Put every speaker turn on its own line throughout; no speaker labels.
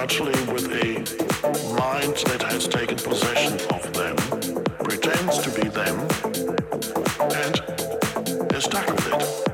largely with a mind that has taken possession of them, pretends to be them, and is stuck with it.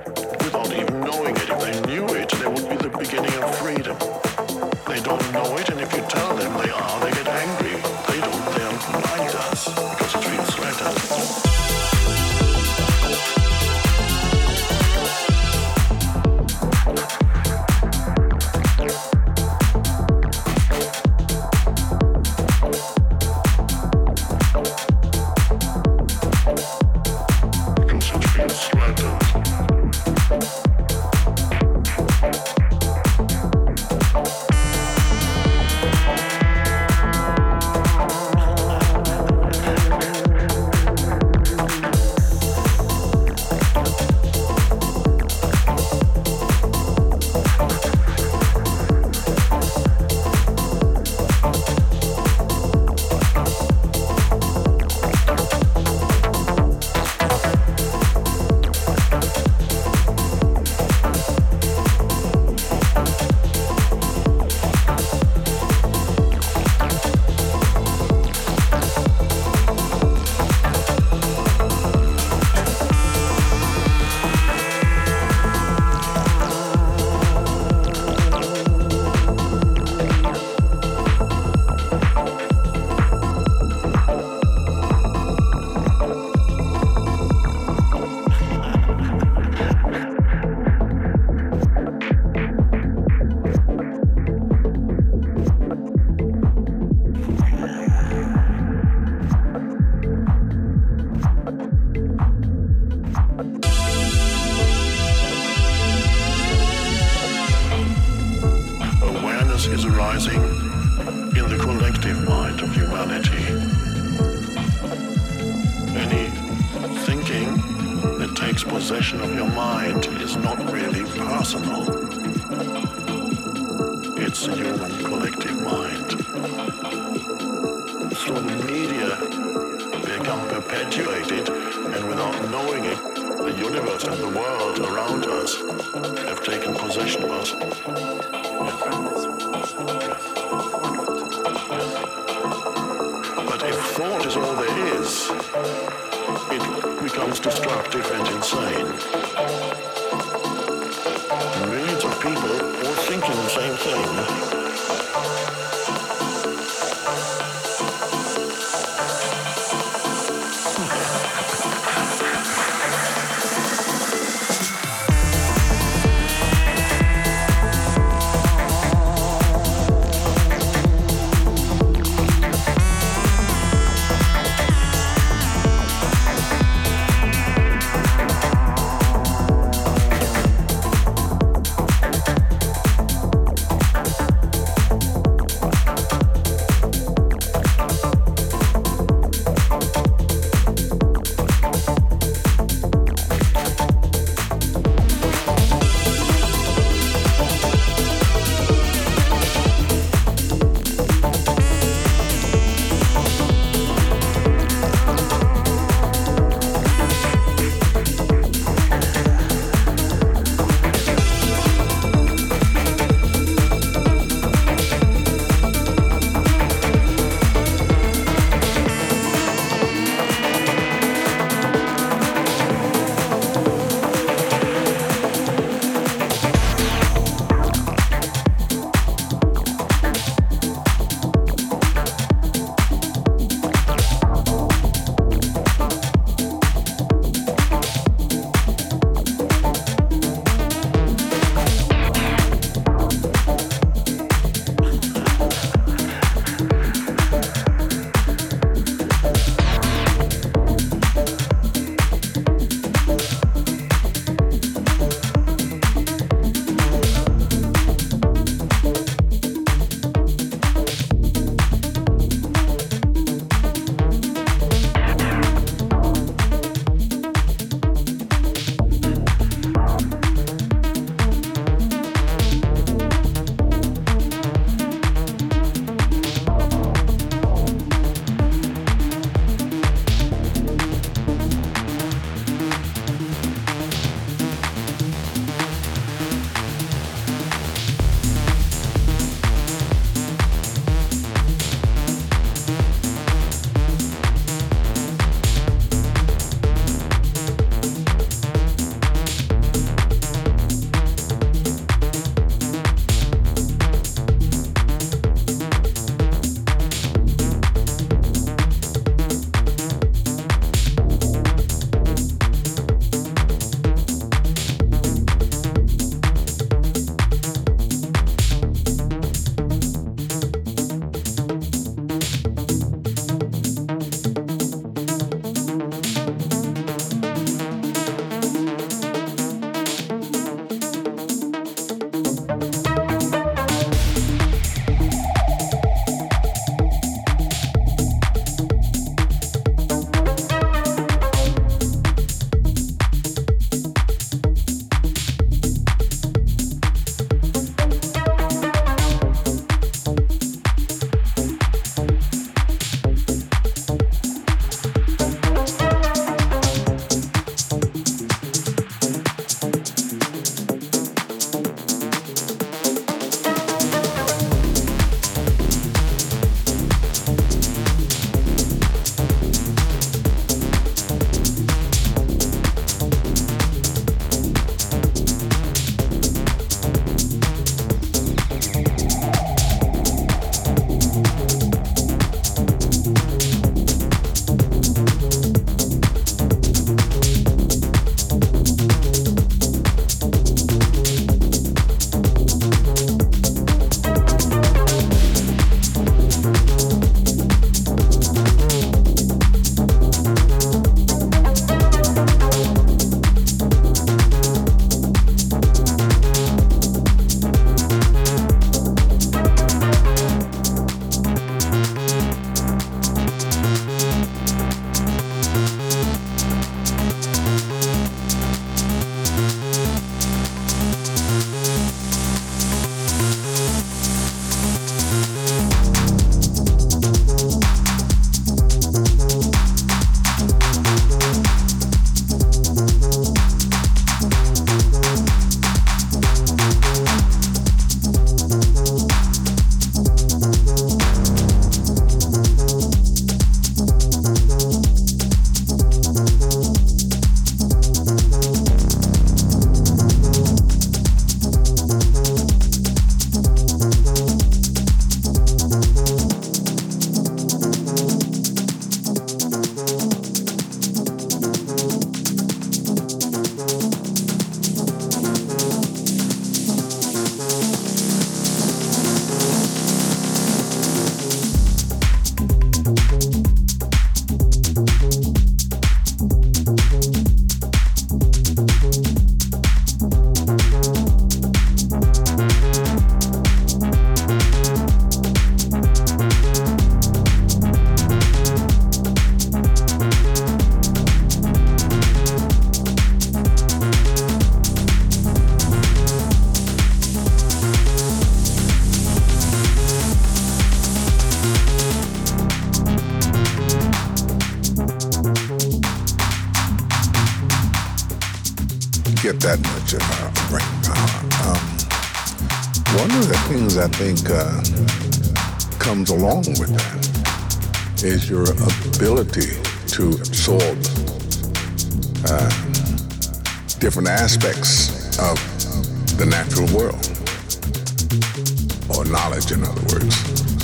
Knowledge, in other words.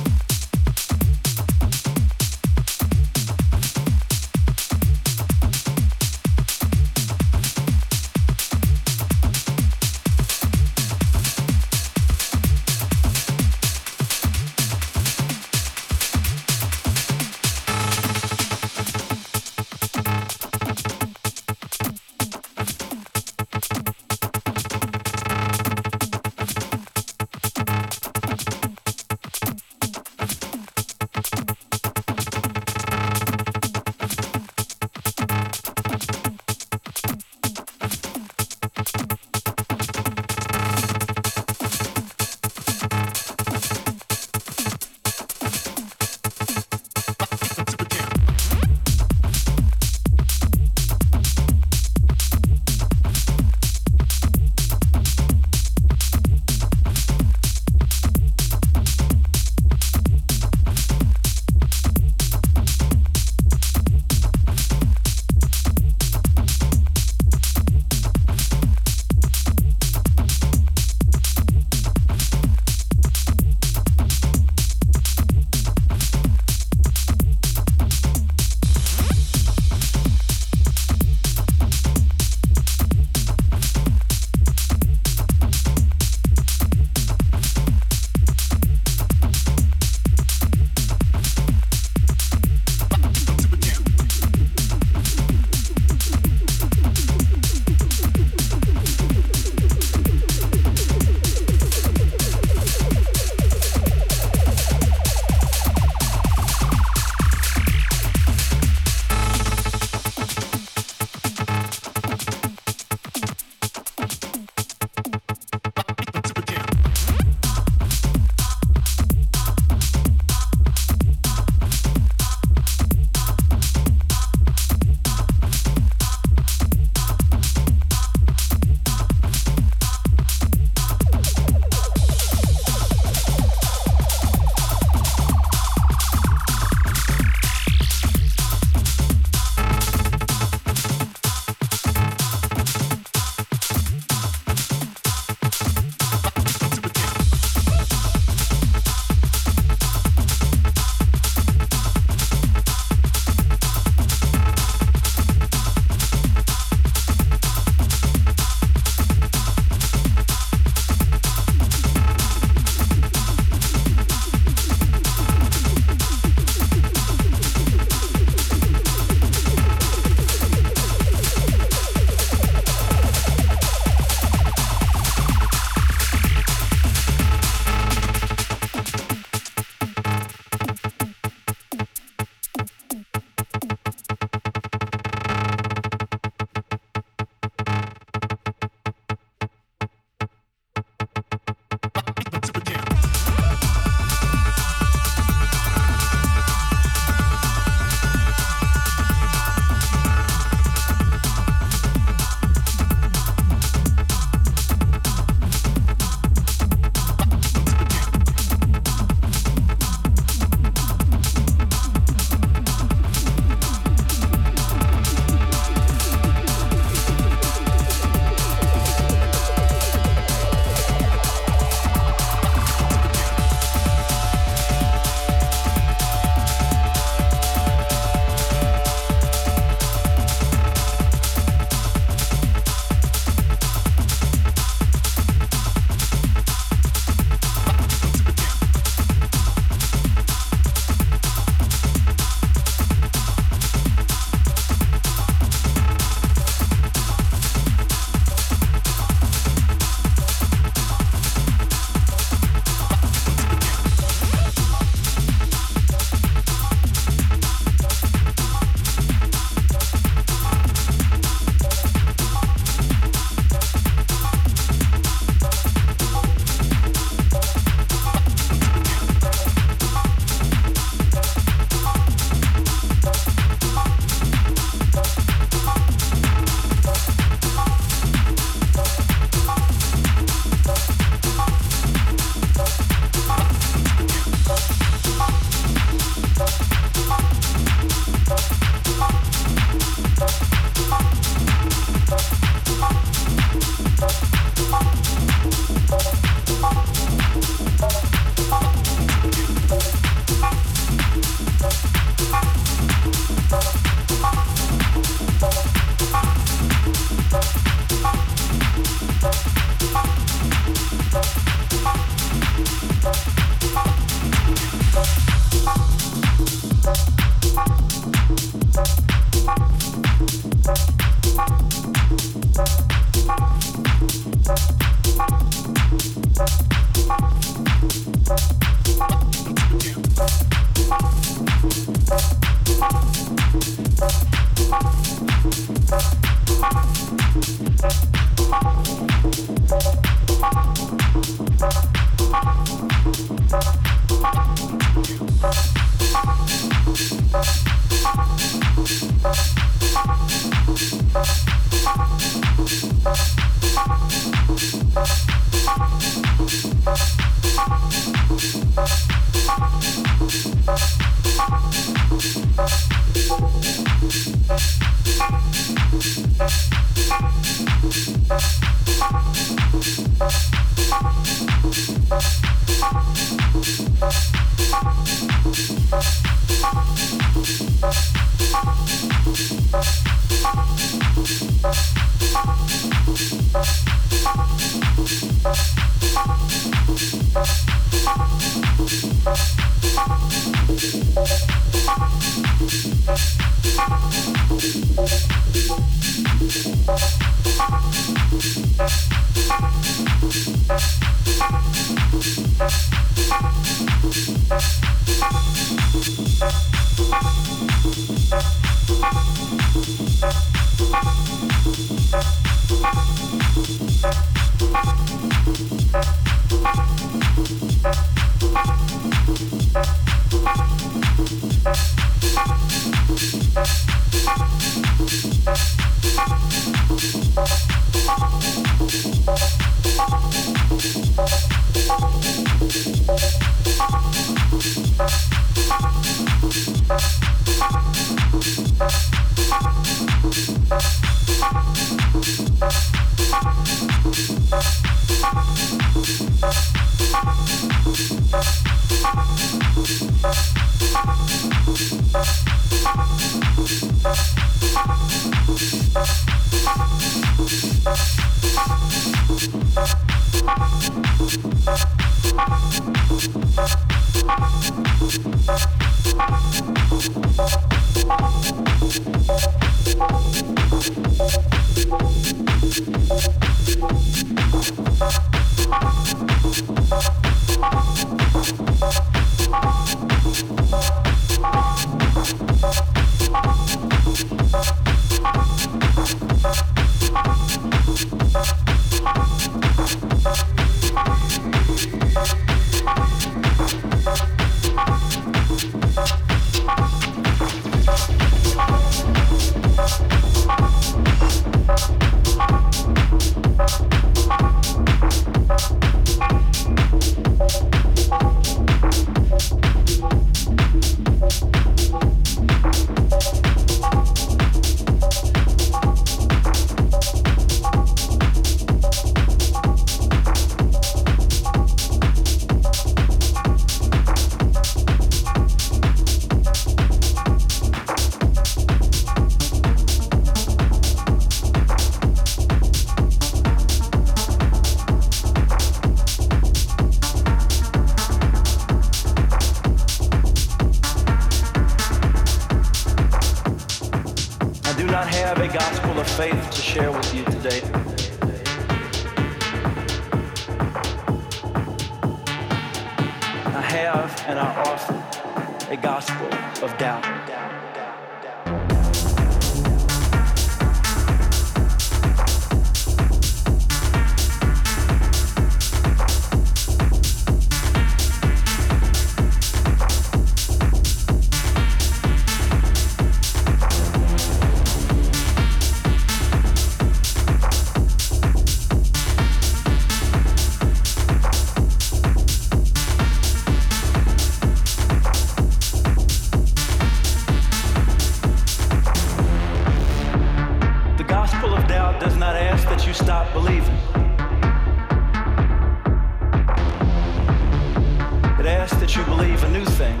would ask that you believe a new thing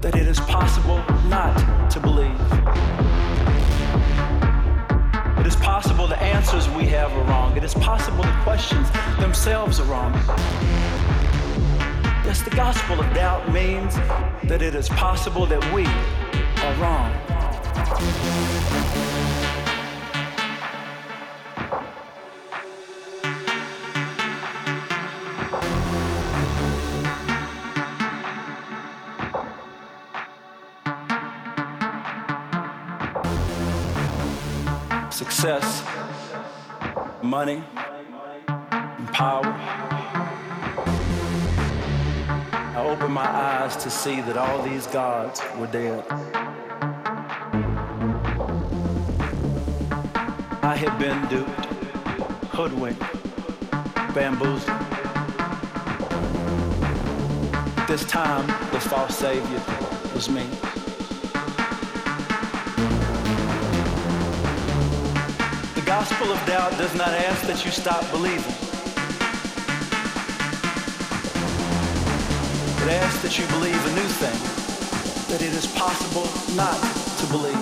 that it is possible not to believe. It is possible the answers we have are wrong. It is possible the questions themselves are wrong. Yes, the gospel of doubt means that it is possible that we are wrong. Money, and power. I opened my eyes to see that all these gods were dead. I had been duped, hoodwinked, bamboozled. This time, the false savior was me. Gospel of doubt does not ask that you stop believing. It asks that you believe a new thing, that it is possible not to believe.